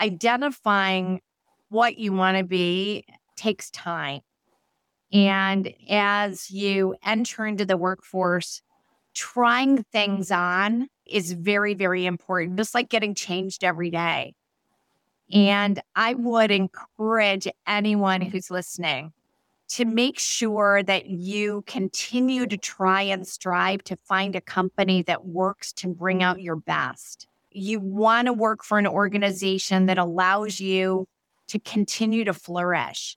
identifying what you want to be takes time. And as you enter into the workforce, trying things on is very, very important, just like getting changed every day. And I would encourage anyone who's listening to make sure that you continue to try and strive to find a company that works to bring out your best. You want to work for an organization that allows you to continue to flourish.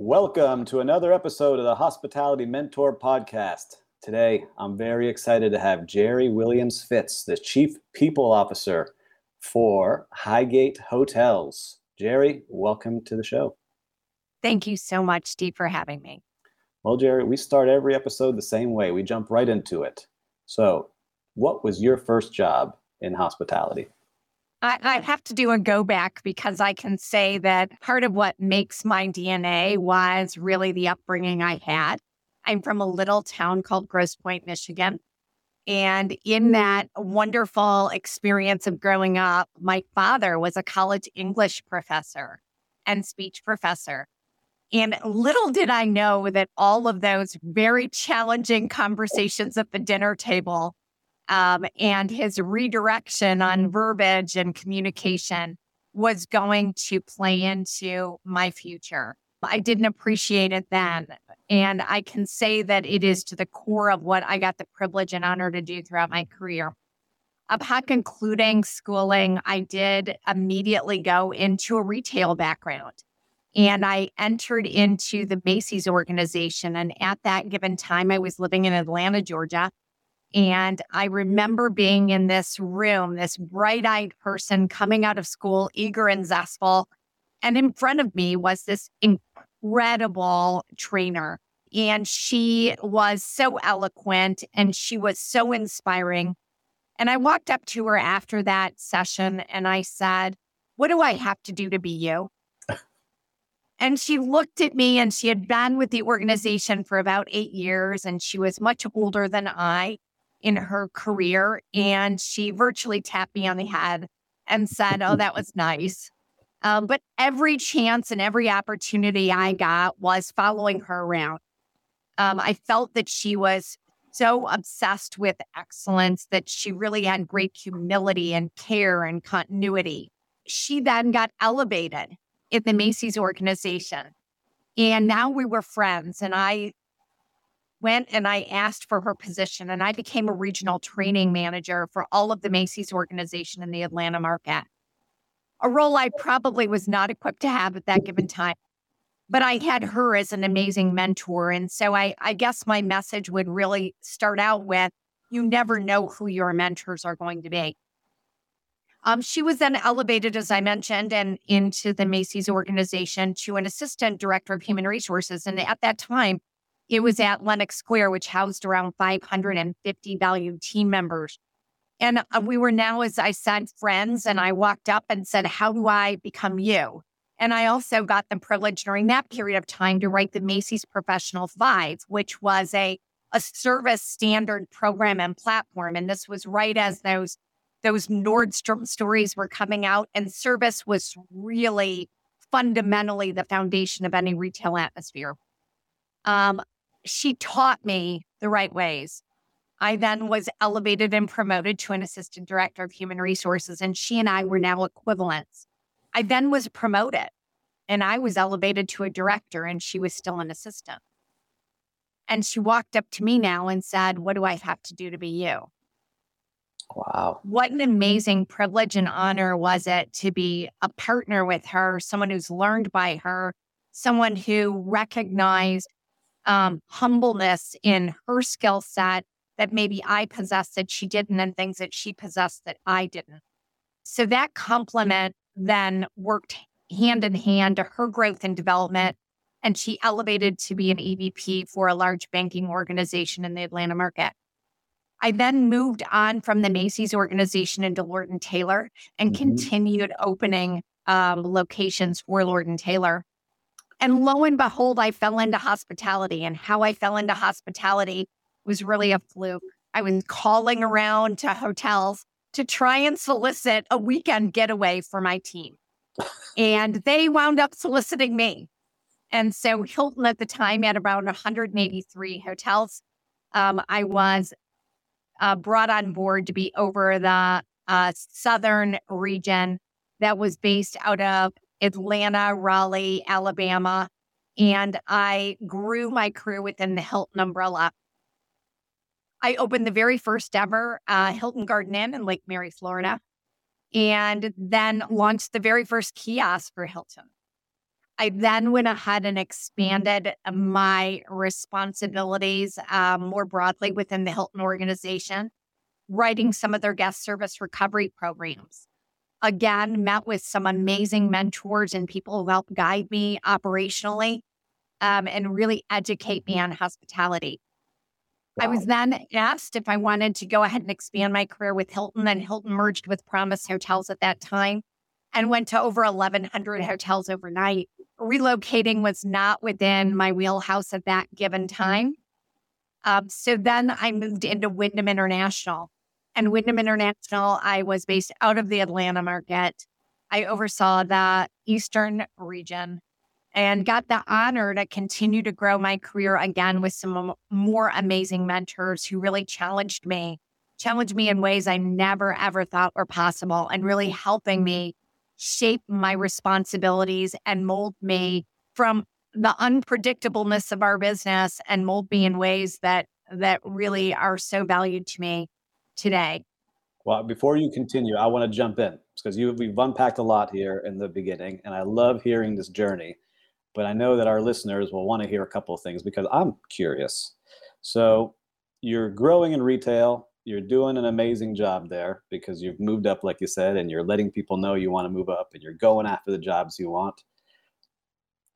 Welcome to another episode of the Hospitality Mentor Podcast. Today, I'm very excited to have Geri Williams Fitts, the Chief People Officer for Highgate Hotels. Geri, welcome to the show. Thank you so much, Steve, for having me. Well, Geri, we start every episode the same way. We jump right into it. So, what was your first job in hospitality? I, I have to do a go back because I can say that part of what makes my DNA was really the upbringing I had. I'm from a little town called Grosse Pointe, Michigan. And in that wonderful experience of growing up, my father was a college English professor and speech professor. And little did I know that all of those very challenging conversations at the dinner table um, and his redirection on verbiage and communication was going to play into my future. I didn't appreciate it then. And I can say that it is to the core of what I got the privilege and honor to do throughout my career. Upon concluding schooling, I did immediately go into a retail background. And I entered into the Macy's organization. And at that given time, I was living in Atlanta, Georgia. And I mm-hmm. remember being in this room, this bright eyed person coming out of school, eager and zestful. And in front of me was this incredible trainer. And she was so eloquent and she was so inspiring. And I walked up to her after that session and I said, What do I have to do to be you? and she looked at me and she had been with the organization for about eight years and she was much older than I in her career. And she virtually tapped me on the head and said, Oh, that was nice. Um, but every chance and every opportunity I got was following her around. Um, I felt that she was so obsessed with excellence that she really had great humility and care and continuity. She then got elevated in the Macy's organization. And now we were friends. And I went and I asked for her position and I became a regional training manager for all of the Macy's organization in the Atlanta market. A role I probably was not equipped to have at that given time. But I had her as an amazing mentor. And so I, I guess my message would really start out with you never know who your mentors are going to be. Um, she was then elevated, as I mentioned, and into the Macy's organization to an assistant director of human resources. And at that time, it was at Lenox Square, which housed around 550 valued team members. And uh, we were now, as I said, friends. And I walked up and said, How do I become you? And I also got the privilege during that period of time to write the Macy's Professional Five, which was a, a service standard program and platform. And this was right as those those Nordstrom stories were coming out, and service was really fundamentally the foundation of any retail atmosphere. Um, she taught me the right ways. I then was elevated and promoted to an assistant director of human resources, and she and I were now equivalents. I then was promoted and I was elevated to a director, and she was still an assistant. And she walked up to me now and said, What do I have to do to be you? Wow. What an amazing privilege and honor was it to be a partner with her, someone who's learned by her, someone who recognized um, humbleness in her skill set that maybe I possessed that she didn't, and things that she possessed that I didn't. So that compliment then worked hand in hand to her growth and development. And she elevated to be an EVP for a large banking organization in the Atlanta market. I then moved on from the Macy's organization into Lord and Taylor and mm-hmm. continued opening um, locations for Lord and Taylor. And lo and behold, I fell into hospitality. And how I fell into hospitality was really a fluke. I was calling around to hotels to try and solicit a weekend getaway for my team. and they wound up soliciting me. And so Hilton at the time had around 183 hotels. Um, I was uh, brought on board to be over the uh, southern region that was based out of Atlanta, Raleigh, Alabama. And I grew my career within the Hilton umbrella. I opened the very first ever uh, Hilton Garden Inn in Lake Mary, Florida, and then launched the very first kiosk for Hilton. I then went ahead and expanded my responsibilities um, more broadly within the Hilton organization, writing some of their guest service recovery programs. Again, met with some amazing mentors and people who helped guide me operationally um, and really educate me on hospitality. Wow. I was then asked if I wanted to go ahead and expand my career with Hilton, and Hilton merged with Promus Hotels at that time and went to over 1,100 hotels overnight. Relocating was not within my wheelhouse at that given time. Um, so then I moved into Wyndham International. And Wyndham International, I was based out of the Atlanta market. I oversaw the Eastern region and got the honor to continue to grow my career again with some more amazing mentors who really challenged me, challenged me in ways I never ever thought were possible, and really helping me shape my responsibilities and mold me from the unpredictableness of our business and mold me in ways that that really are so valued to me today. Well, before you continue, I want to jump in because you we've unpacked a lot here in the beginning, and I love hearing this journey but I know that our listeners will want to hear a couple of things because I'm curious. So you're growing in retail. You're doing an amazing job there because you've moved up, like you said, and you're letting people know you want to move up and you're going after the jobs you want.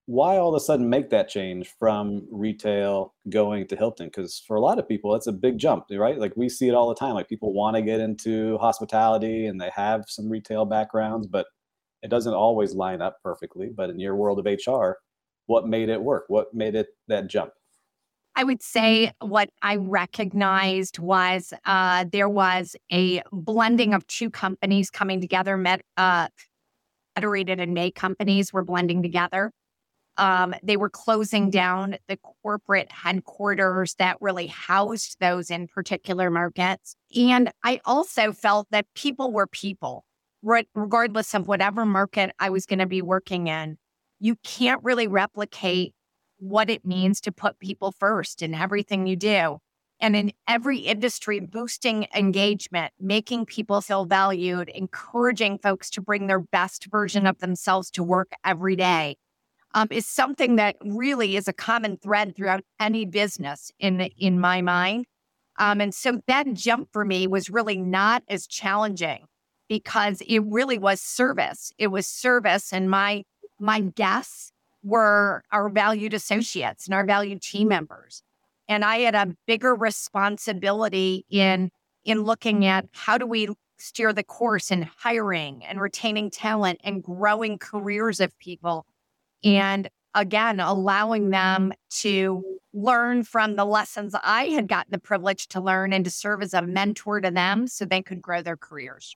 Why all of a sudden make that change from retail going to Hilton? Because for a lot of people, it's a big jump, right? Like we see it all the time. Like people want to get into hospitality and they have some retail backgrounds, but it doesn't always line up perfectly. But in your world of HR, what made it work? What made it that jump? I would say what I recognized was uh, there was a blending of two companies coming together. Met, uh, Federated and May companies were blending together. Um, they were closing down the corporate headquarters that really housed those in particular markets. And I also felt that people were people, regardless of whatever market I was going to be working in you can't really replicate what it means to put people first in everything you do. And in every industry, boosting engagement, making people feel valued, encouraging folks to bring their best version of themselves to work every day um, is something that really is a common thread throughout any business in, in my mind. Um, and so that jump for me was really not as challenging because it really was service. It was service, and my my guests were our valued associates and our valued team members. And I had a bigger responsibility in in looking at how do we steer the course in hiring and retaining talent and growing careers of people. And again, allowing them to learn from the lessons I had gotten the privilege to learn and to serve as a mentor to them so they could grow their careers.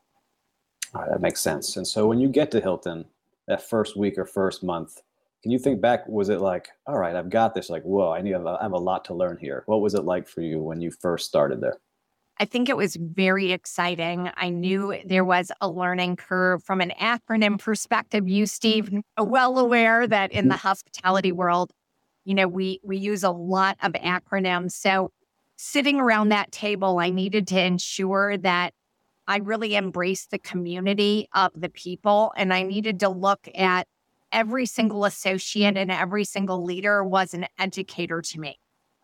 Ah, that makes sense. And so when you get to Hilton, that first week or first month, can you think back? Was it like, all right, I've got this? Like, whoa, I need, I have a lot to learn here. What was it like for you when you first started there? I think it was very exciting. I knew there was a learning curve from an acronym perspective. You, Steve, are well aware that in the mm-hmm. hospitality world, you know, we we use a lot of acronyms. So sitting around that table, I needed to ensure that I really embraced the community of the people and I needed to look at every single associate and every single leader was an educator to me.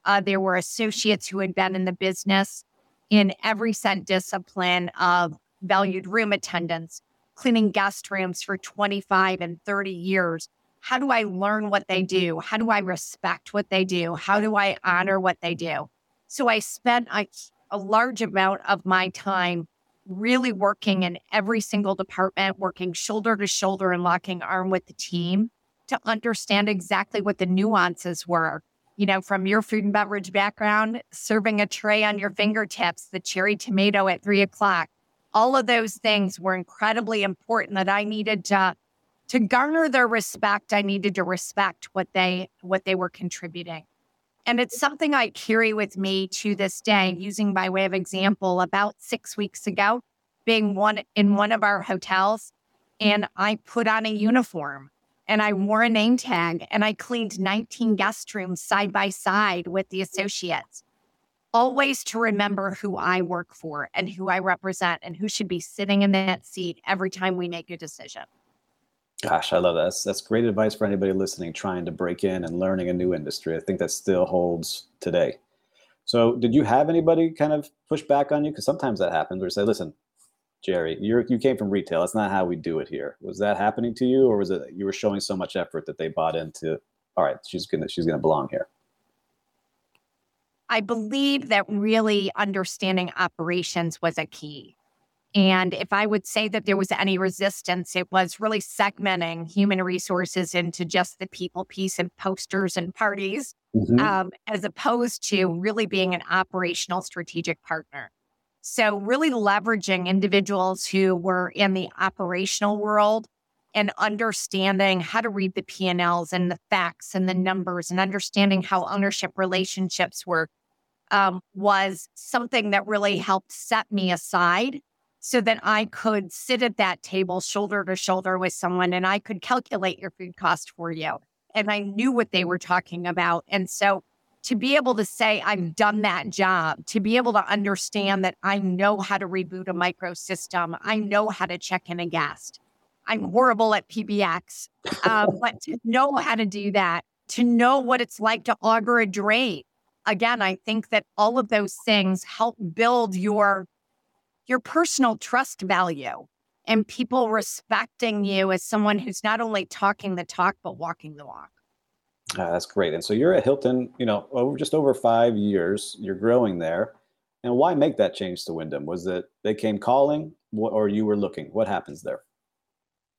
Uh, there were associates who had been in the business in every set discipline of valued room attendants, cleaning guest rooms for 25 and 30 years. How do I learn what they do? How do I respect what they do? How do I honor what they do? So I spent a, a large amount of my time really working in every single department, working shoulder to shoulder and locking arm with the team to understand exactly what the nuances were you know, from your food and beverage background, serving a tray on your fingertips, the cherry tomato at three o'clock. All of those things were incredibly important that I needed to to garner their respect. I needed to respect what they what they were contributing. And it's something I carry with me to this day, using by way of example, about six weeks ago, being one in one of our hotels, and I put on a uniform and I wore a name tag and I cleaned 19 guest rooms side by side with the associates. Always to remember who I work for and who I represent and who should be sitting in that seat every time we make a decision. Gosh, I love that. That's, great advice for anybody listening trying to break in and learning a new industry. I think that still holds today. So, did you have anybody kind of push back on you? Because sometimes that happens, or say, "Listen, Geri, you you came from retail. That's not how we do it here. Was that happening to you, or was it you were showing so much effort that they bought into? All right, she's gonna she's gonna belong here. I believe that really understanding operations was a key. And if I would say that there was any resistance, it was really segmenting human resources into just the people piece and posters and parties, mm-hmm. um, as opposed to really being an operational strategic partner. So, really leveraging individuals who were in the operational world and understanding how to read the P&Ls and the facts and the numbers and understanding how ownership relationships work um, was something that really helped set me aside so that I could sit at that table shoulder to shoulder with someone and I could calculate your food cost for you. And I knew what they were talking about. And so to be able to say I've done that job, to be able to understand that I know how to reboot a microsystem, I know how to check in a guest. I'm horrible at PBX, um, but to know how to do that, to know what it's like to auger a drain. Again, I think that all of those things help build your your personal trust value and people respecting you as someone who's not only talking the talk but walking the walk. Uh, that's great. And so you're at Hilton, you know, over just over five years. You're growing there. And why make that change to Wyndham? Was it they came calling, or you were looking? What happens there?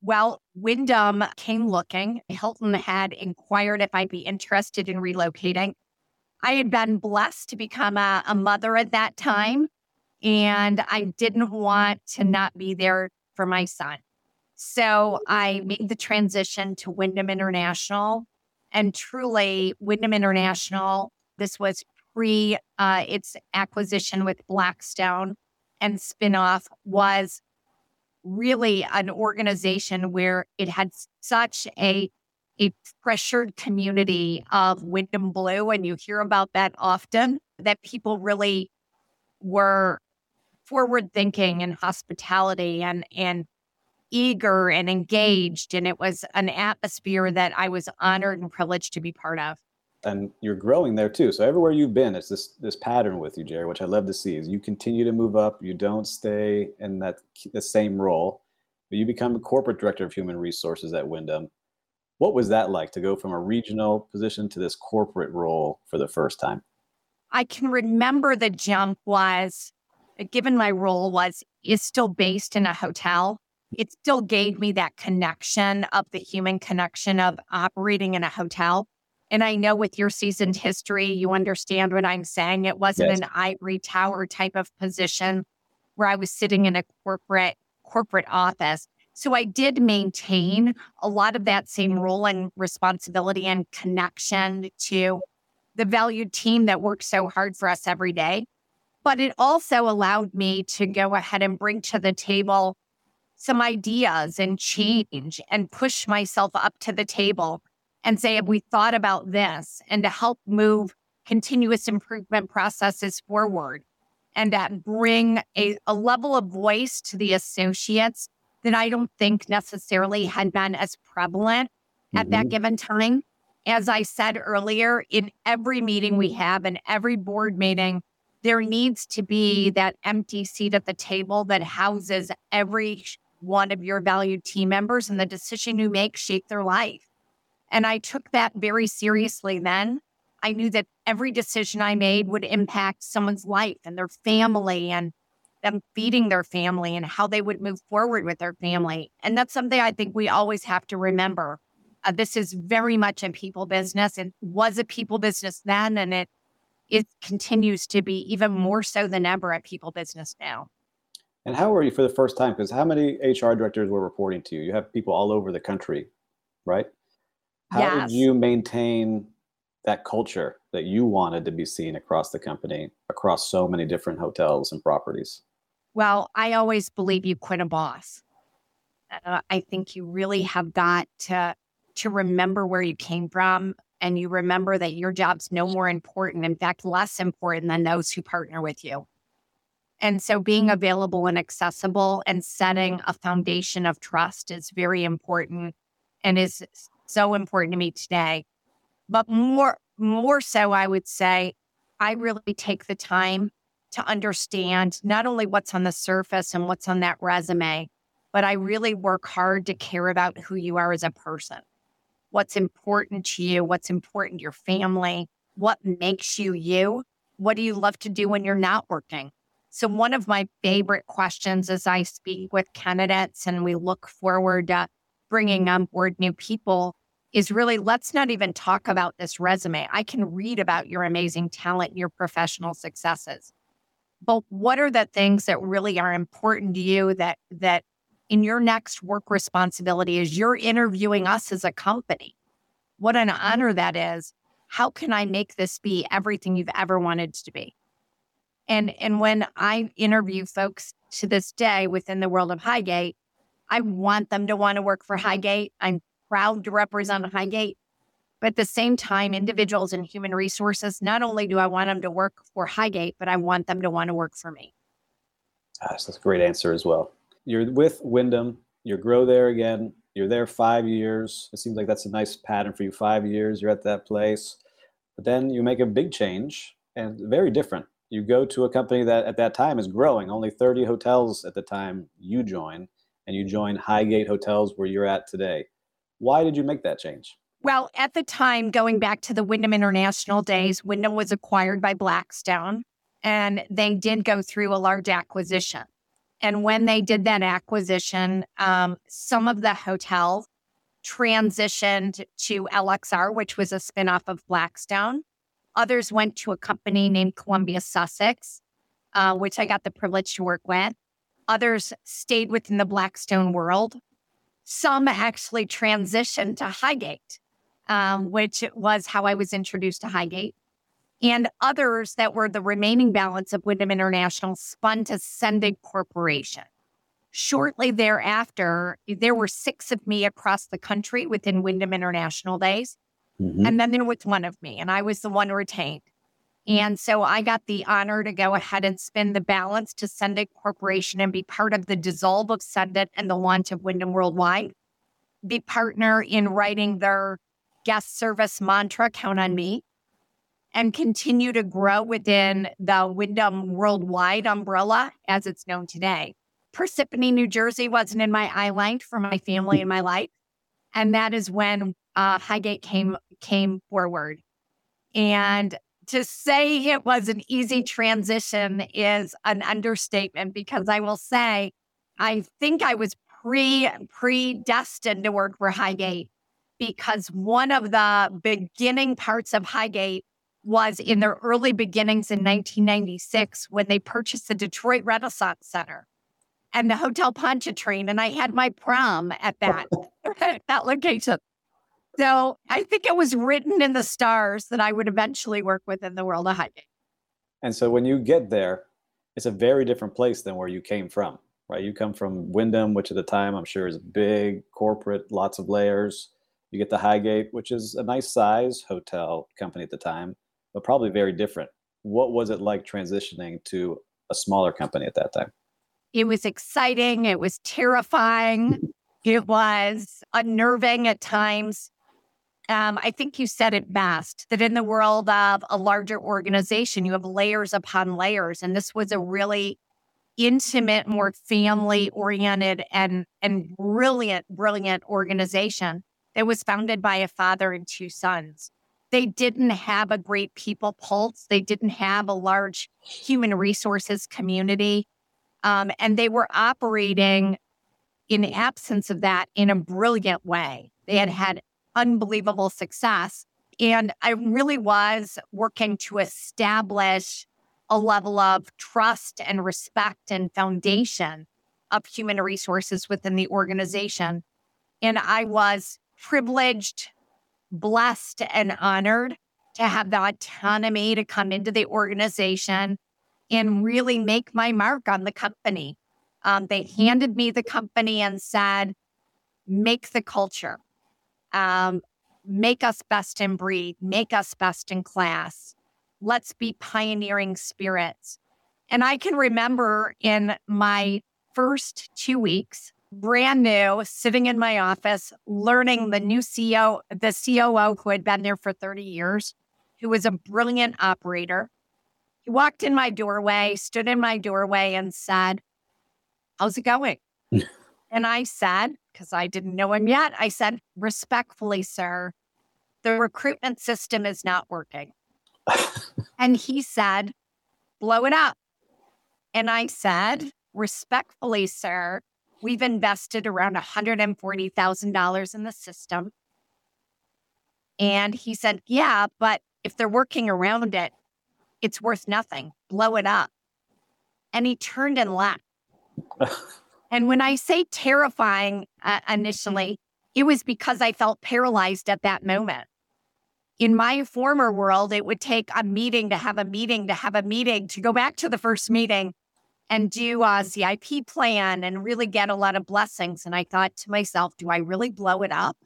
Well, Wyndham came looking. Hilton had inquired if I'd be interested in relocating. I had been blessed to become a, a mother at that time, and I didn't want to not be there for my son. So I made the transition to Wyndham International and truly, Wyndham International, this was pre uh, its acquisition with Blackstone and spinoff, was really an organization where it had such a a pressured community of Wyndham Blue, and you hear about that often, that people really were forward thinking and hospitality and and eager and mm. engaged. And it was an atmosphere that I was honored and privileged to be part of. And you're growing there too. So everywhere you've been, it's this this pattern with you, Geri, which I love to see. Is you continue to move up. You don't stay in that the same role, but you become a corporate director of human resources at Wyndham. What was that like to go from a regional position to this corporate role for the first time? I can remember the jump was given my role was is still based in a hotel, it still gave me that connection of the human connection of operating in a hotel. And I know with your seasoned history, you understand what I'm saying. It wasn't yes. an ivory tower type of position where I was sitting in a corporate corporate office. So I did maintain a lot of that same role and responsibility and connection to the valued team that works so hard for us every day. But it also allowed me to go ahead and bring to the table some ideas and change and push myself up to the table and say, have we thought about this? And to help move continuous improvement processes forward and that bring a, a level of voice to the associates that I don't think necessarily had been as prevalent mm-hmm. at that mm-hmm. given time. As I said earlier, in every meeting we have, in every board meeting, there needs to be that empty seat at the table that houses every one of your valued team members and the decision you make shape their life. And I took that very seriously then. I knew that every decision I made would impact someone's life and their family and them feeding their family and how they would move forward with their family. And that's something I think we always have to remember. Uh, this is very much a people business. and was a people business then, and it it continues to be even more so than ever a people business now. And how were you for the first time? Because how many HR directors were reporting to you? You have people all over the country, right? How yes. did you maintain that culture that you wanted to be seen across the company, across so many different hotels and properties? Well, I always believe you quit a boss. Uh, I think you really have got to to remember where you came from and you remember that your job's no more important, in fact, less important than those who partner with you. And so being mm-hmm. available and accessible and setting a foundation of trust is very important and is so important to me today. But more more so I would say I really take the time to understand not only what's on the surface and what's on that resume, but I mm-hmm. really work hard to care about who you are as a person. What's important to you, what's important to your family, what makes you you, what do you love to do when you're not working? So, one of my favorite questions as I speak with candidates and we look forward to bringing on board new people is really let's not even talk about this resume. I can read about your amazing talent your professional successes. But what are the things that really are important to you that that in your next work responsibility as you're interviewing us as a company? What an honor that is. How can i make this be everything you've ever wanted to be and and when i interview folks to this day within the world of highgate i want them to want to work for highgate i'm proud to represent highgate but at the same time, individuals in human resources, not only do I want them to work for Highgate, but I want them to want to work for me. Gosh, that's a great answer as well. You're with Wyndham, you grow there again, you're there five years. It seems like that's a nice pattern for you. Five years, you're at that place. But then you make a big change and very different. You go to a company that at that time is growing, only 30 hotels at the time you join, and you join Highgate Hotels where you're at today. Why did you make that change? Well, at the time, going back to the Wyndham International days, Wyndham was acquired by Blackstone and they did go through a large acquisition. And when they did that acquisition, um, some of the hotels transitioned to LXR, which was a spinoff of Blackstone. Others went to a company named Columbia Sussex, uh, which I got the privilege to work with. Others stayed within the Blackstone world. Some actually transitioned to Highgate um, which was how I was introduced to Highgate. And others that were the remaining balance of Wyndham International spun to Cendant Corporation. Shortly thereafter, there were six of me across the country within Wyndham International days. Mm-hmm. And then there was one of me, and I was the one retained. And so I got the honor to go ahead and spin the balance to Cendant Corporation and be part of the dissolve of Cendant and the launch of Wyndham Worldwide, be partner in writing their guest service mantra, count on me, and continue to grow within the Wyndham Worldwide umbrella as it's known today. Parsippany, New Jersey wasn't in my eye line for my family and my life. And that is when uh, Highgate came came forward. And to say it was an easy transition is an understatement because I will say I think I was pre predestined to work for Highgate because one of the beginning parts of Highgate was in their early beginnings in 1996 when they purchased the Detroit Renaissance Center and the Hotel Pontchartrain, and I had my prom at that that location. So I think it was written in the stars that I would eventually work within the world of Highgate. And so when you get there, it's a very different place than where you came from, right? You come from Wyndham, which at the time I'm sure is big, corporate, lots of layers. You get the Highgate, which is a nice size hotel company at the time, but probably very different. What was it like transitioning to a smaller company at that time? It was exciting. It was terrifying. it was unnerving at times. Um, I think you said it best that in the world of a larger organization, you have layers upon layers. And this was a really intimate, more family oriented and, and brilliant, brilliant organization that was founded by a father and two sons. They didn't have a great people pulse. They didn't have a large human resources community. Um, and they were operating in the absence of that in a brilliant way. They had had unbelievable success. And I really was working to establish a level of trust and respect and foundation of human resources within the organization. And I was privileged, blessed, and honored to have the autonomy to come into the organization and really make my mark on the company. Um, they handed me the company and said, make the culture, um, make us best in breed, make us best in class. Let's be pioneering spirits. And I can remember in my first two weeks, brand new, sitting in my office, learning the new CEO, the COO who had been there for 30 years, who was a brilliant operator. He walked in my doorway, stood in my doorway, and said, How's it going? and I said, because I didn't know him yet, I said, Respectfully, sir, the recruitment system is not working. and he said, Blow it up. And I said, Respectfully, sir, We've invested around $140,000 in the system. And he said, Yeah, but if they're working around it, it's worth nothing. Blow it up. And he turned and left. and when I say terrifying uh, initially, it was because I felt paralyzed at that moment. In my former world, it would take a meeting to have a meeting to have a meeting to go back to the first meeting and do a CIP plan and really get a lot of blessings. And I thought to myself, do I really blow it up?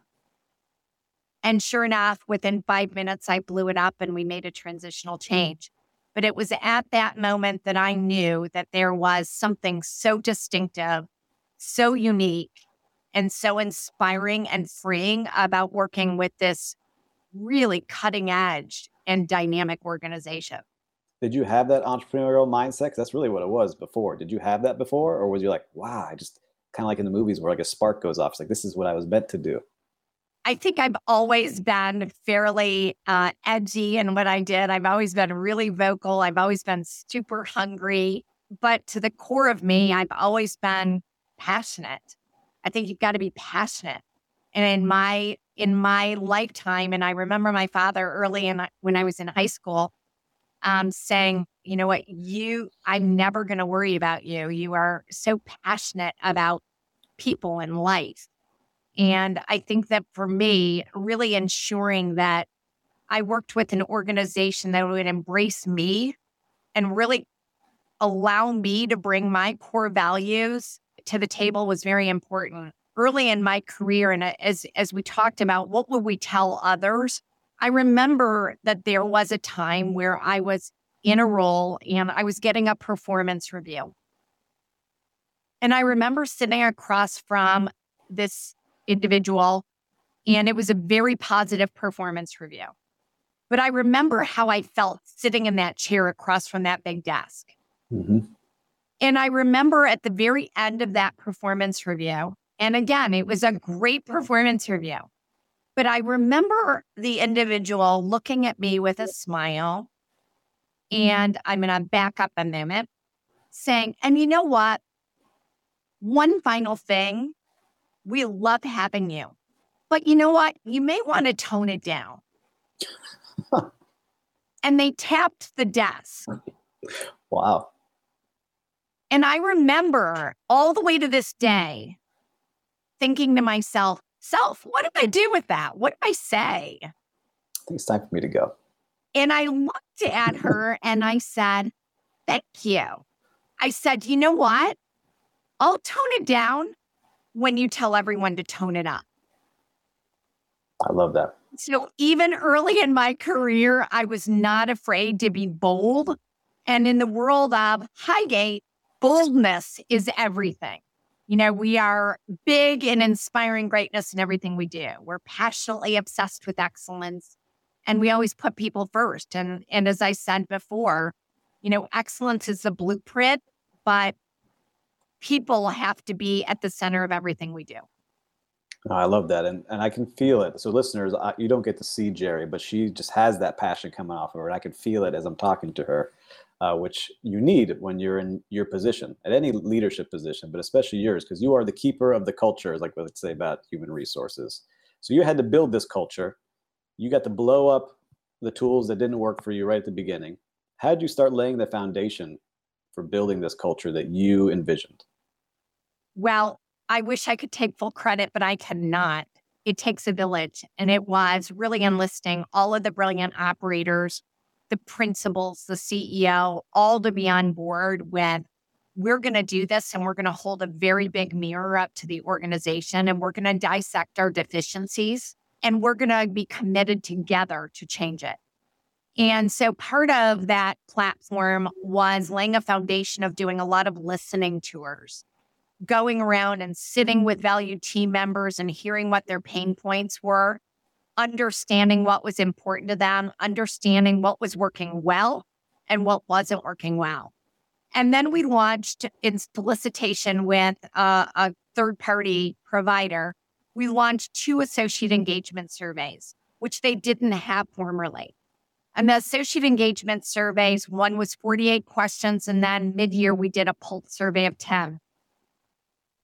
And sure enough, within five minutes, I blew it up and we made a transitional change. But it was at that moment that I knew that there was something so distinctive, so unique, and so inspiring and freeing about working with this really cutting edge and dynamic organization did you have that entrepreneurial mindset? That's really what it was before. Did you have that before, or was you like, wow, I just kind of like in the movies where like a spark goes off? It's like this is what I was meant to do. I think I've always been fairly uh, edgy in what I did. I've always been really vocal. I've always been super hungry. But to the core of me, I've always been passionate. I think you've got to be passionate. And in my in my lifetime, and I remember my father early in when I was in high school, um, saying, you know what, you, I'm never going to worry about you. You are so passionate about people and life. And I think that for me, really ensuring that I worked with an organization that would embrace me and really allow me to bring my core values to the table was very important. Early in my career, and as as we talked about, what would we tell others? I remember that there was a time where I was in a role and I was getting a performance review. And I remember sitting across from this individual, and it was a very positive performance review. But I remember how I felt sitting in that chair across from that big desk. Mm-hmm. And I remember at the very end of that performance review, and again, it was a great performance review. But I remember the individual looking at me with a smile mm-hmm. And I'm going to back up a moment saying, and you know what? One final thing we love having you. But you know what? You may want to tone it down. and they tapped the desk. Wow. And I remember all the way to this day thinking to myself, self, what did I do with that? What did I say? I think it's time for me to go. And I looked at her and I said, Thank you. I said, You know what? I'll tone it down when you tell everyone to tone it up. I love that. So even early in my career, I was not afraid to be bold. And in the world of Highgate, boldness is mm-hmm. everything. You know, we are big in inspiring greatness in everything we do. We're passionately obsessed with excellence and we always put people first. And and as I said before, you know, excellence is the blueprint, but people have to be at the center of everything we do. Oh, I love that, and and I can feel it. So, listeners, I, you don't get to see Geri, but she just has that passion coming off of her, and I can feel it as I'm talking to her, uh, which you need when you're in your position at any leadership position, but especially yours, because you are the keeper of the culture, like they say about human resources. So you had to build this culture. You got to blow up the tools that didn't work for you right at the beginning. How did you start laying the foundation for building this culture that you envisioned? Well, I wish I could take full credit, but I cannot. It takes a village. And it was really enlisting all of the brilliant operators, the principals, the CEO, all to be on board with we're going to do this and we're going to hold a very big mirror up to the organization and we're going to dissect our deficiencies and we're going to be committed together to change it. And so part of that platform was laying a foundation of doing a lot of listening tours going around and sitting with valued team members and hearing what their pain points were, understanding what was important to them, understanding what was working well and what wasn't working well. And then we launched in solicitation with uh, a, a third party provider. We launched two associate engagement surveys, which they didn't have formerly. And the associate engagement surveys, one was 48 questions. And then mid year, we did a pulse survey of 10.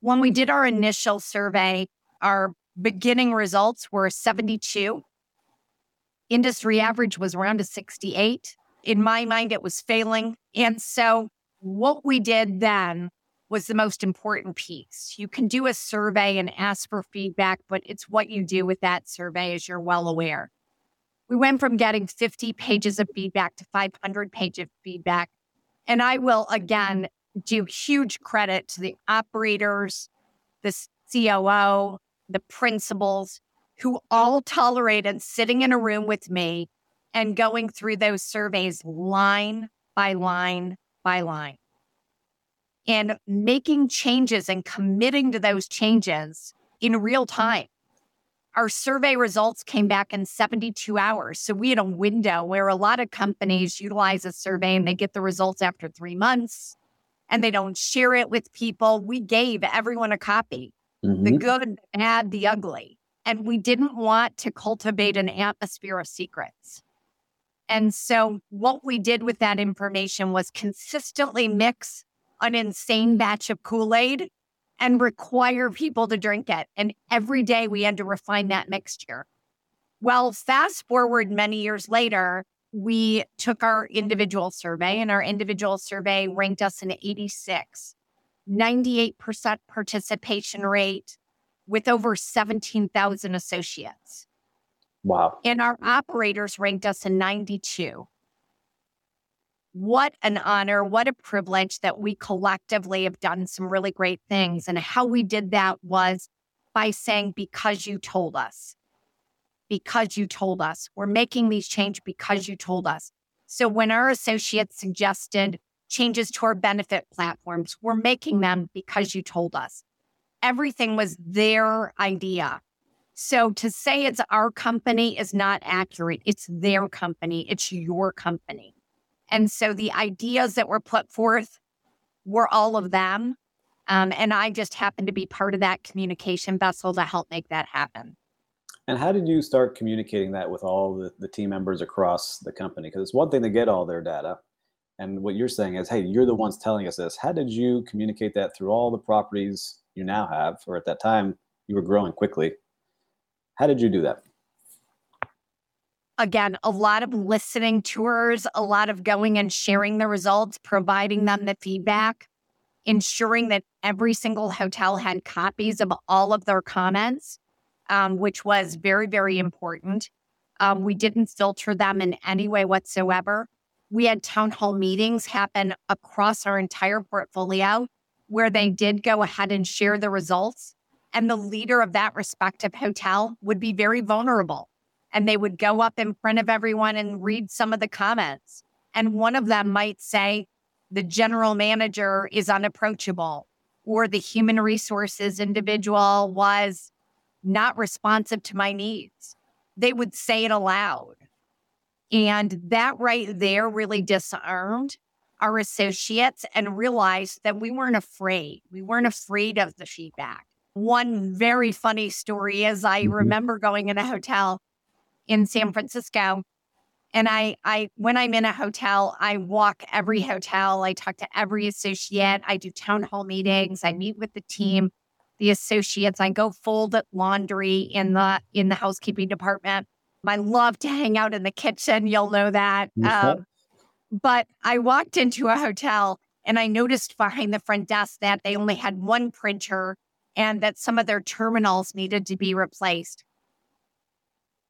When we did our initial survey, our beginning results were mm-hmm. 72. Industry average was around a 68. In my mind, it was failing. And so, what we did then was the most important piece. You can do a survey and ask for feedback, but it's what you do with that survey, as you're well aware. We went from getting 50 pages of feedback to 500 pages of feedback. And I will again do huge credit to the operators, the COO, the principals who all tolerated sitting in a room with me and going through those surveys line by line by line and making changes and committing to those changes in real time. Our survey results came back in 72 hours. So we had a window where a lot of companies utilize a survey and they get the results after three months and they don't share it with people. We gave everyone a copy mm-hmm. the good, the bad, the ugly. And we didn't want to cultivate an atmosphere of secrets. And so, what we did with that information was consistently mix an insane batch of Kool Aid and require people to drink it. And every day we had to refine that mixture. Well, fast forward many years later, we took our individual survey, and our individual survey ranked us an 86, 98% participation rate with over 17,000 associates. Wow. And our operators ranked us a 92. What an honor, what a privilege that we collectively have done some really great things. And how we did that was by saying, because you told us because you told us. We're making these change because you told us. So when our associates suggested changes to our benefit platforms, we're making them because you told us. Everything was their idea. So to say it's our company is not accurate. It's their company. It's your company. And so the ideas that were put forth were all of them. Um, and I just happened to be part of that communication vessel to help make that happen. And how did you start communicating that with all the, the team members across the company? Because it's one thing to get all their data, And what you're saying is, hey, you're the ones telling us this. How did you communicate that through all the properties you now have, or at that time you were growing quickly? How did you do that? Again, a lot of listening tours, a lot of going and sharing the results, providing them the feedback, ensuring that every single hotel had copies of all of their comments, um, which was very, very important. Um, we didn't filter them in any way whatsoever. We had town hall meetings happen across our entire portfolio where they did go ahead and share the results. And the leader of that respective hotel would be very vulnerable. And they would go up in front of everyone and read some of the comments. And one of them might say, the general manager is unapproachable, or the human resources individual was not responsive to my needs. They would say it aloud. And that right there really disarmed our associates and realized that we weren't afraid. We weren't afraid of the feedback. One very funny story is I mm-hmm. remember going in a hotel in San Francisco and I I when I'm in a hotel, I walk every hotel, I talk to every associate, I do town hall meetings, I meet with the team, the associates, I go fold laundry in the in the housekeeping department. I love to hang out in the kitchen. You'll know that. Um, but I walked into a hotel and I noticed behind the front desk that they only had one printer and that some of their terminals needed to be replaced.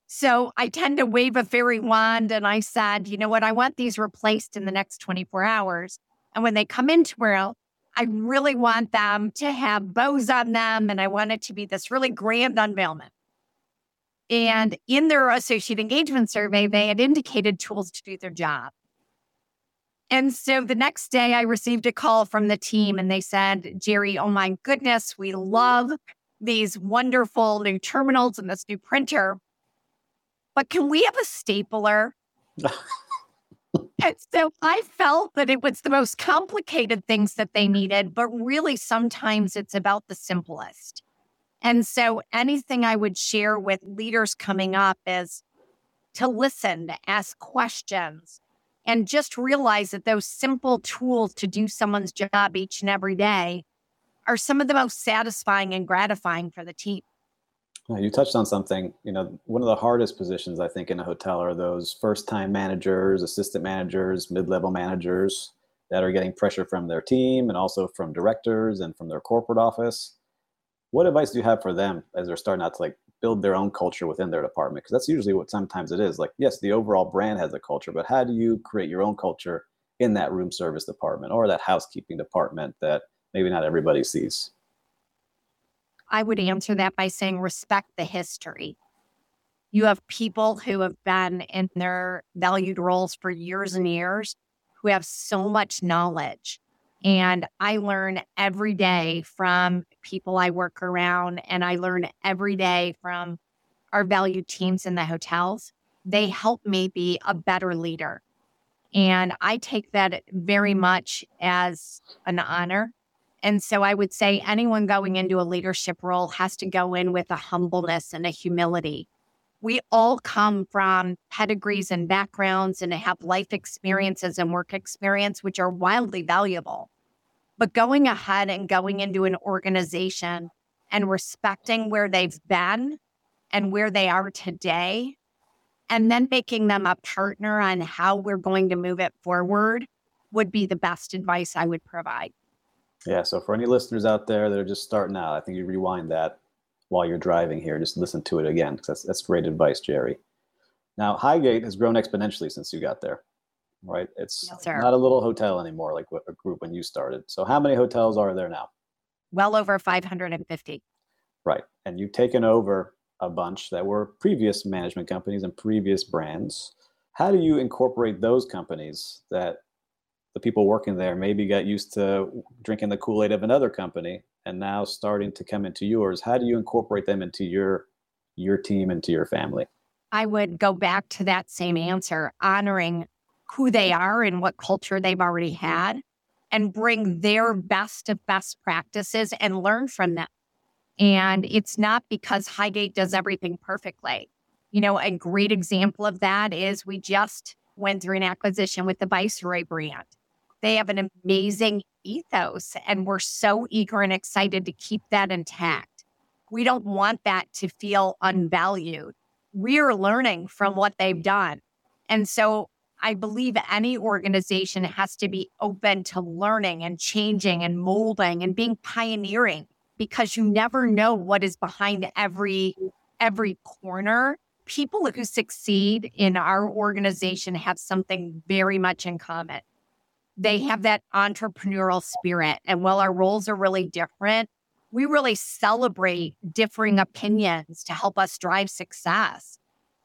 So I tend to wave a fairy wand and I said, you know what? I want these replaced in the next 24 hours. And when they come in tomorrow, I really want them to have bows on them and I want it to be this really grand unveilment. And in their associate engagement survey, they had indicated tools to do their job. And so the next day, I received a call from the team and they said, Geri, oh my goodness, we love these wonderful new terminals and this new printer. But can we have a stapler? and so I felt that it was the most complicated things that they needed, but really sometimes it's about the simplest. And so anything I would share with leaders coming up is to listen, to ask questions, and just realize that those simple tools to do someone's job each and every day are some of the most satisfying and gratifying for the team. You touched on something. You know, one of the hardest positions I think in a hotel are those first-time managers, assistant managers, mid-level managers that are getting pressure from their team and also from directors and from their corporate office what advice do you have for them as they're starting out to like build their own culture within their department? Because that's usually what sometimes it is. Like, yes, the overall brand has a culture, but how do you create your own culture in that room service department or that housekeeping department that maybe not everybody sees? I would answer that by saying respect the history. You have people who have been in their valued roles for years and years who have so much knowledge and I learn every day from people I work around, and I learn every day from our valued teams in the hotels. They help me be a better leader. And I take that very much as an honor. And so I would say anyone going into a leadership role has to go in with a humbleness and a humility. We all come from pedigrees and mm-hmm. backgrounds and have life mm-hmm. experiences and work experience, which are wildly valuable. But going ahead and going into an organization and respecting where they've been and where they are today, and then making them a partner on how we're going to move it forward would be the best advice I would provide. Yeah. So for any listeners out there that are just starting out, I think you rewind that while you're driving here. Just listen to it again because that's, that's great advice, Geri. Now, Highgate has grown exponentially since you got there right? It's yes, not a little hotel anymore, like a group when you started. So, how many hotels are there now? Well over 550. Right. And you've taken over a bunch that were previous management companies and previous brands. How do you incorporate those companies that the people working there maybe got used to drinking the Kool Aid of another company and now starting to come into yours? How do you incorporate them into your your team, into your family? I would go back to that same answer, honoring who they are and what culture they've already had and bring their best of best practices and learn from them. And it's not because Highgate does everything perfectly. You know, a great example of that is we just went through an acquisition with the Viceroy brand. They have an amazing ethos, and we're so eager and excited to keep that intact. We don't want that to feel unvalued. We're learning from what they've done. And so I believe any organization has to be open to learning and changing and molding and being pioneering because you never know what is behind every every corner. People who succeed in our organization have something very much in common. They have that entrepreneurial spirit. And while our roles are really different, we really celebrate differing opinions to help us drive success.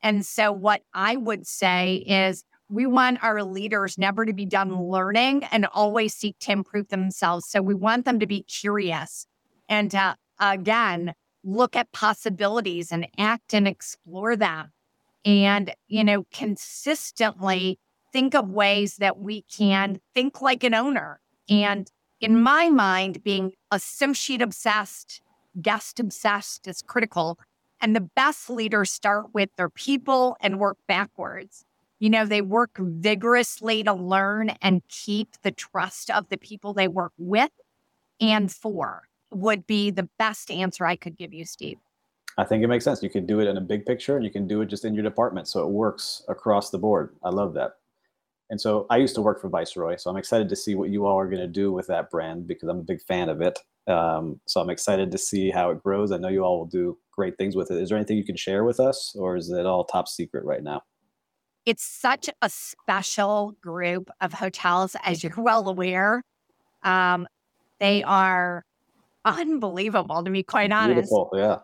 And so, what I would say is, we want our leaders never to be done learning and always seek to improve themselves. So, we want them to be curious and to, again, look at possibilities and act and explore them. And, you know, consistently think of ways that we can think like an owner. Mm-hmm. And in my mind, being associate obsessed, guest obsessed is critical. And the best leaders start with their people and work backwards. You know, they work vigorously to learn and keep the trust of the people they work with and for, would be the best answer I could give you, Steve. I think it makes sense. You can do it in a big picture and you can do it just in your department. So it works across the board. I love that. And so I used to work for Viceroy, so I'm excited to see what you all are going to do with that brand because I'm a big fan of it. Um, so I'm excited to see how it grows. I know you all will do great things with it. Is there anything you can share with us, or is it all top secret right now? It's such a special group of hotels, as you're well aware. Um, they are unbelievable, to be quite honest. Beautiful, yeah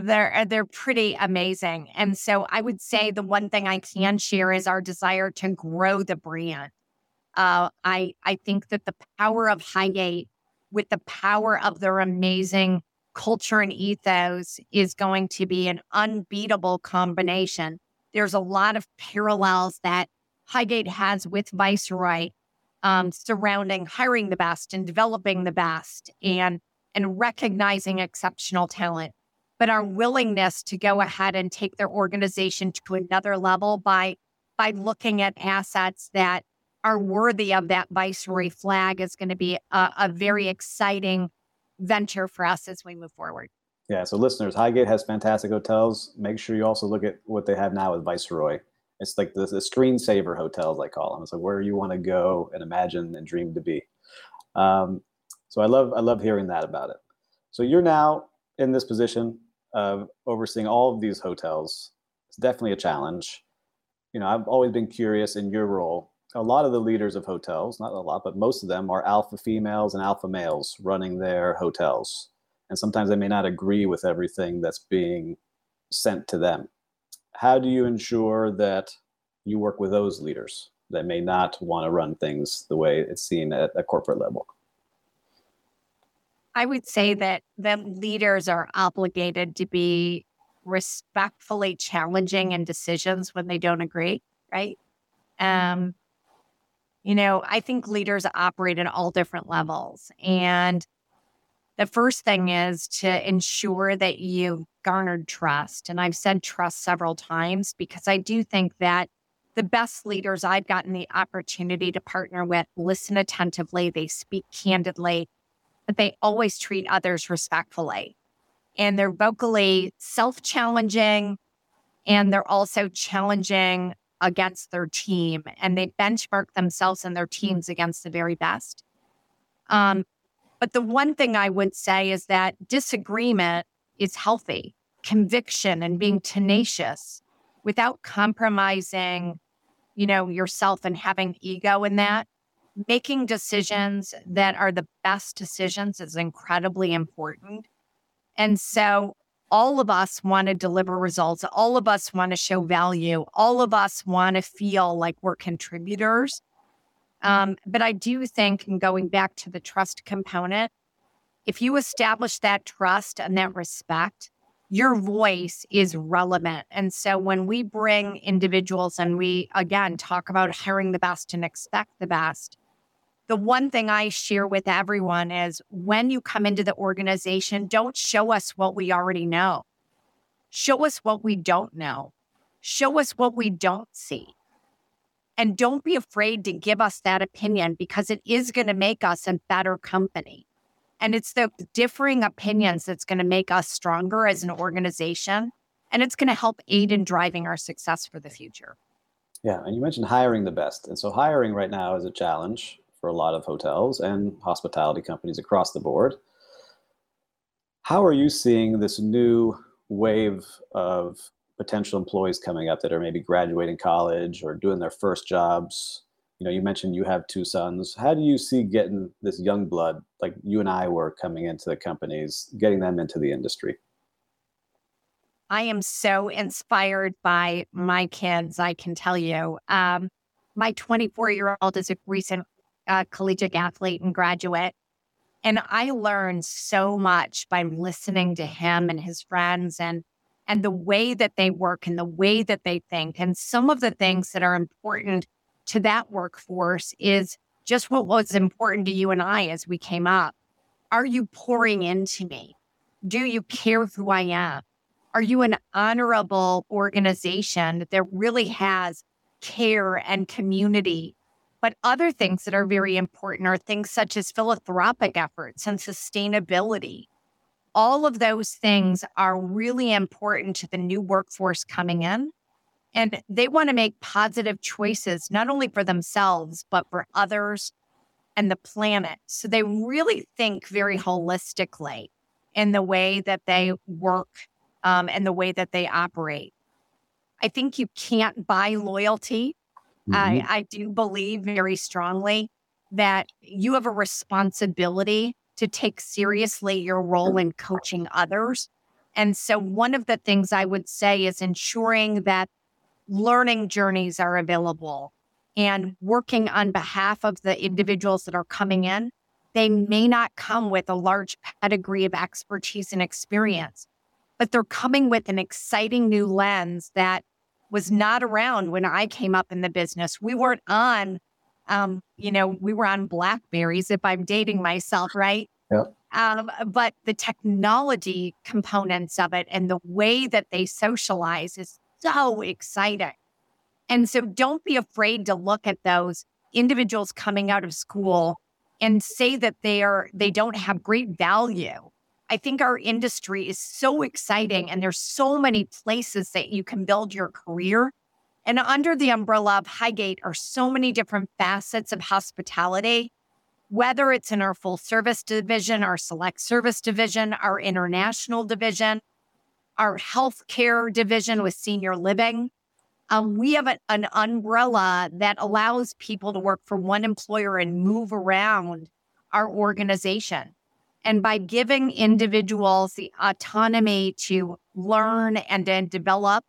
they're uh, they're pretty amazing. And so I would say the one thing I can share is our desire to grow the brand. Uh, I I think that the power of Highgate with the power of their amazing culture and ethos is going to be an unbeatable combination. There's a lot of parallels that Highgate has with Viceroy um, surrounding hiring the best and developing the best and and recognizing exceptional talent but our willingness to go ahead and take their organization to another level by by looking at assets that are worthy of that viceroy flag is going to be a, a very exciting venture for us as we move forward. Yeah, so listeners, Highgate has fantastic hotels. Make sure you also look at what they have now with Viceroy. It's like the, the screensaver hotels, I call them. It's like where you want to go and imagine and dream to be. Um, so I love I love hearing that about it. So you're now in this position of overseeing all of these hotels. It's definitely a challenge. You know, I've always been curious in your role. A lot of the leaders of hotels, not a lot, but most of them are alpha females and alpha males running their hotels. And sometimes they may not agree with everything that's being sent to them. How do you ensure that you work with those leaders that may not want to run things the way it's seen at a corporate level? I would say that the leaders are obligated to be respectfully challenging in decisions when they don't agree, right? Um, you know, I think leaders operate at all different levels. And the first thing is to ensure that you garnered trust. And I've said trust several times because I do think that the best leaders I've gotten the opportunity to partner with listen attentively, they speak candidly, but they always treat others respectfully. And they're vocally self challenging and they're also challenging against their team and they benchmark themselves and their teams against the very best. Um, but the one thing I would say is that disagreement is healthy, conviction and being tenacious without compromising, you know, yourself and having ego in that making decisions that are the best decisions is incredibly important. And so all of us want to deliver results. All of us want to show value. All of us want to feel like we're contributors. Um, but I do think, and going back to the trust component, if you establish that trust and that respect, your voice is relevant. And so when we bring individuals and we, again, talk about hiring the best and expect the best, the one thing I share with everyone is when you come into the organization, don't show us what we already know. Show us what we don't know. Show us what we don't see. And don't be afraid to give us that opinion because it is going to make us a better company. And it's the differing opinions that's going to make us stronger as an organization. And it's going to help aid in driving our success for the future. Yeah. And you mentioned hiring the best. And so hiring right now is a challenge for a lot of hotels and hospitality companies across the board. How are you seeing this new wave of potential employees coming up that are maybe graduating college or doing their first jobs? You know, you mentioned you have two sons. How do you see getting this young blood, like you and I were coming into the companies, getting them into the industry? I am so inspired by my kids, I can tell you. Um, my 24 year old is a recent uh, collegiate athlete and graduate. And I learned so much by listening to him and his friends and and the way that they work and the way that they think. And some of the things that are important to that workforce is just what was important to you and I as we came up. Are you pouring into me? Do you care who I am? Are you an honorable organization that really has care and community but other things that are very important are things such as philanthropic efforts and sustainability. All of those things are really important to the new workforce coming in. And they want to make positive choices, not only for themselves, but for others and the planet. So they really think very holistically in the way that they work um, and the way that they operate. I think you can't buy loyalty Mm-hmm. I, I do believe very strongly that you have a responsibility to take seriously your role in coaching others. And so, one of the things I would say is ensuring that learning journeys are available and working on behalf of the individuals that are coming in. They may not come with a large pedigree of expertise and experience, but they're coming with an exciting new lens that was not around when I came up in the business. We weren't on, um, you know, we were on Blackberries if I'm dating myself, right? Yeah. Um, but the technology components of it and the way that they socialize is so exciting. And so don't be afraid to look at those individuals coming out of school and say that they are they don't have great value I think our industry is so exciting and there's so many places that you can build your career. And under the umbrella of Highgate are so many different facets of hospitality, whether it's in our full service division, our select service division, our international division, our healthcare division with senior living. Um, we have a, an umbrella that allows people to work for one employer and move around our organization. And by giving individuals the autonomy to learn and then develop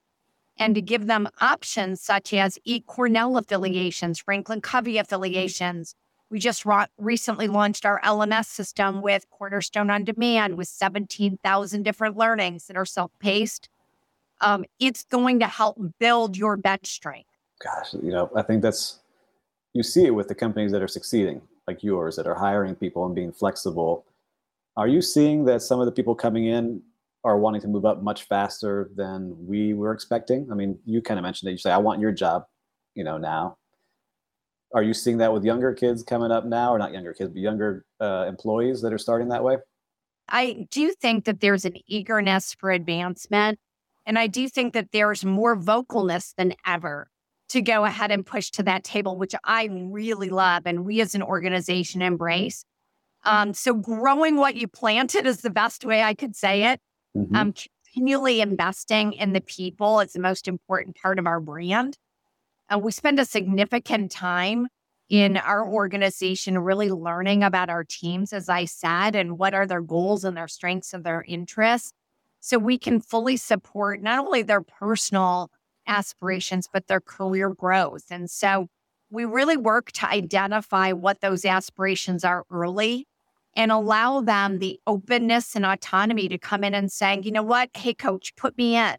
and to give them options such as eCornell affiliations, Franklin Covey affiliations. We just recently launched our LMS system with Cornerstone on Demand with 17,000 different learnings that are self paced. Um, it's going to help build your bench strength. Gosh, you know, I think that's, you see it with the companies that are succeeding, like yours, that are hiring people and being flexible are you seeing that some of the people coming in are wanting to move up much faster than we were expecting? I mean, you kind of mentioned that you say, I want your job, you know, now. Are you seeing that with younger kids coming up now, or not younger kids, but younger uh, employees that are starting that way? I do think that there's an eagerness for advancement. And I do think that there's more vocalness than ever to go ahead and push to that table, which I really love and we as an organization embrace. Um, so growing what you planted is the best way I could say it. Mm-hmm. Um, continually investing in the people is the most important part of our brand. And we spend a significant time in our organization really learning about our teams, as I said, and what are their goals and their strengths and their interests. So we can fully support not only their personal aspirations, but their career growth. And so we really work to identify what those aspirations are early and allow them the openness and autonomy to come in and saying, you know what? Hey, coach, put me in.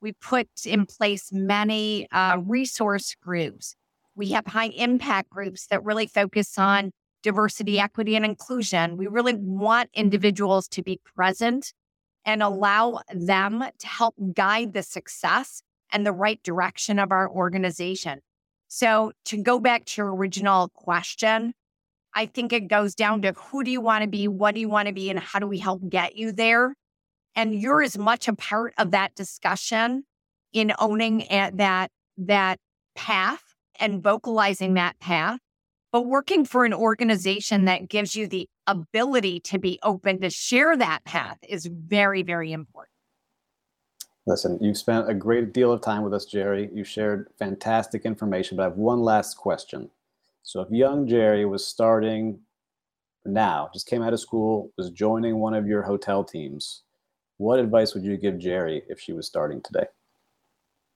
We put in place many uh, resource groups. We have high impact groups that really focus on diversity, equity, and inclusion. We really want individuals to be present and allow them to help guide the success and the right direction of our organization. So, to go back to your original question, I think it goes down to who do you want to be, what do you want to be, and how do we help get you there? And you're as much a part of that discussion in owning at that that path and vocalizing that path, but working for an organization that gives you the ability to be open to share that path is very, very important. Listen, you've spent a great deal of time with us, Geri. You shared fantastic information, but I have one last question. So, if young Geri was starting now, just came out of school, was joining one of your hotel teams, what advice would you give Geri if she was starting today?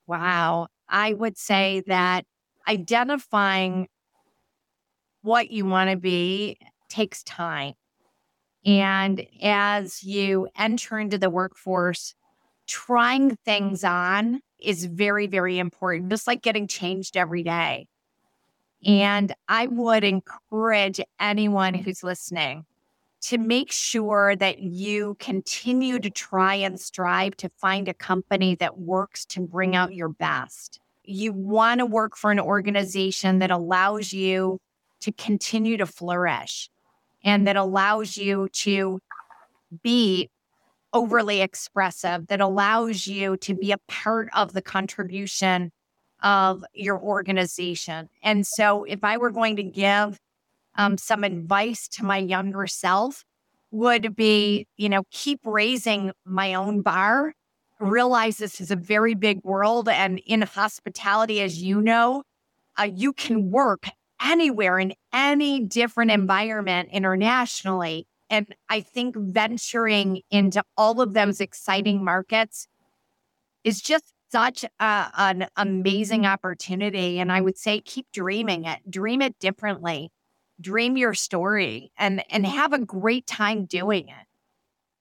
Wow. I would say that identifying what you want to be takes time. And as you enter into the workforce, trying things on is very, very important, just like getting changed every day. And I would encourage anyone who's listening to make sure that you continue to try and strive to find a company that works to bring out your best. You want to work for an organization that allows you to continue to flourish and that allows you to be overly expressive, that allows you to be a part of the contribution of your organization. And so, if I were going to give um, some advice to my younger self, would be, you know, keep raising my own bar. Realize this is a very big world, and in hospitality, as you know, uh, you can work anywhere in any different environment internationally. And I think venturing into all of those exciting markets is just such a, an amazing mm-hmm. opportunity. And I would say keep dreaming it, dream it differently, dream your story, and, and have a great time doing it.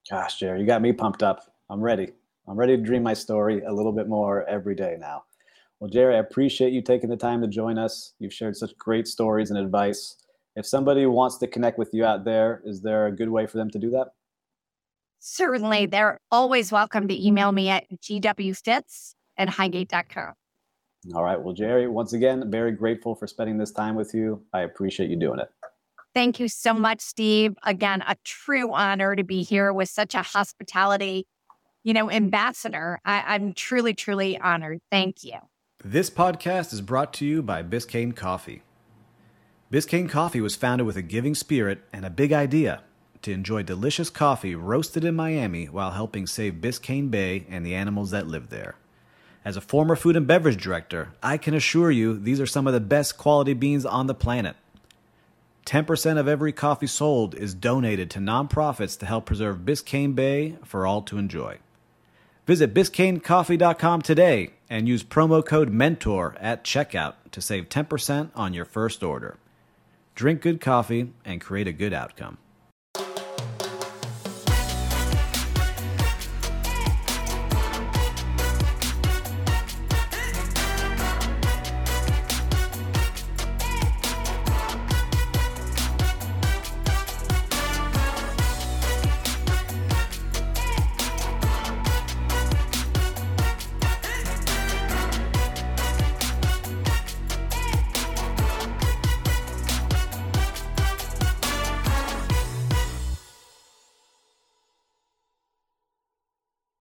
Gosh, Geri, you got me pumped up. I'm ready. I'm ready to dream my story a little bit more every day now. Well, Geri, I appreciate you taking the time to join us. You've shared such great stories and advice. If somebody wants to connect with you out there, is there a good way for them to do that? Certainly. They're always welcome to email me at gwfitts at highgate.com. All right. Well, Geri, once again, very grateful for spending this time with you. I appreciate you doing it. Thank you so much, Steve. Again, a true honor to be here with such a hospitality, you know, ambassador. I, I'm truly, truly honored. Thank you. This podcast is brought to you by Biscayne Coffee. Biscayne Coffee was founded with a giving spirit and a big idea to enjoy delicious coffee roasted in Miami while helping save Biscayne Bay and the animals that live there. As a former food and beverage director, I can assure you these are some of the best quality beans on the planet. 10% of every coffee sold is donated to nonprofits to help preserve Biscayne Bay for all to enjoy. Visit BiscayneCoffee.com today and use promo code MENTOR at checkout to save 10% on your first order. Drink good coffee and create a good outcome.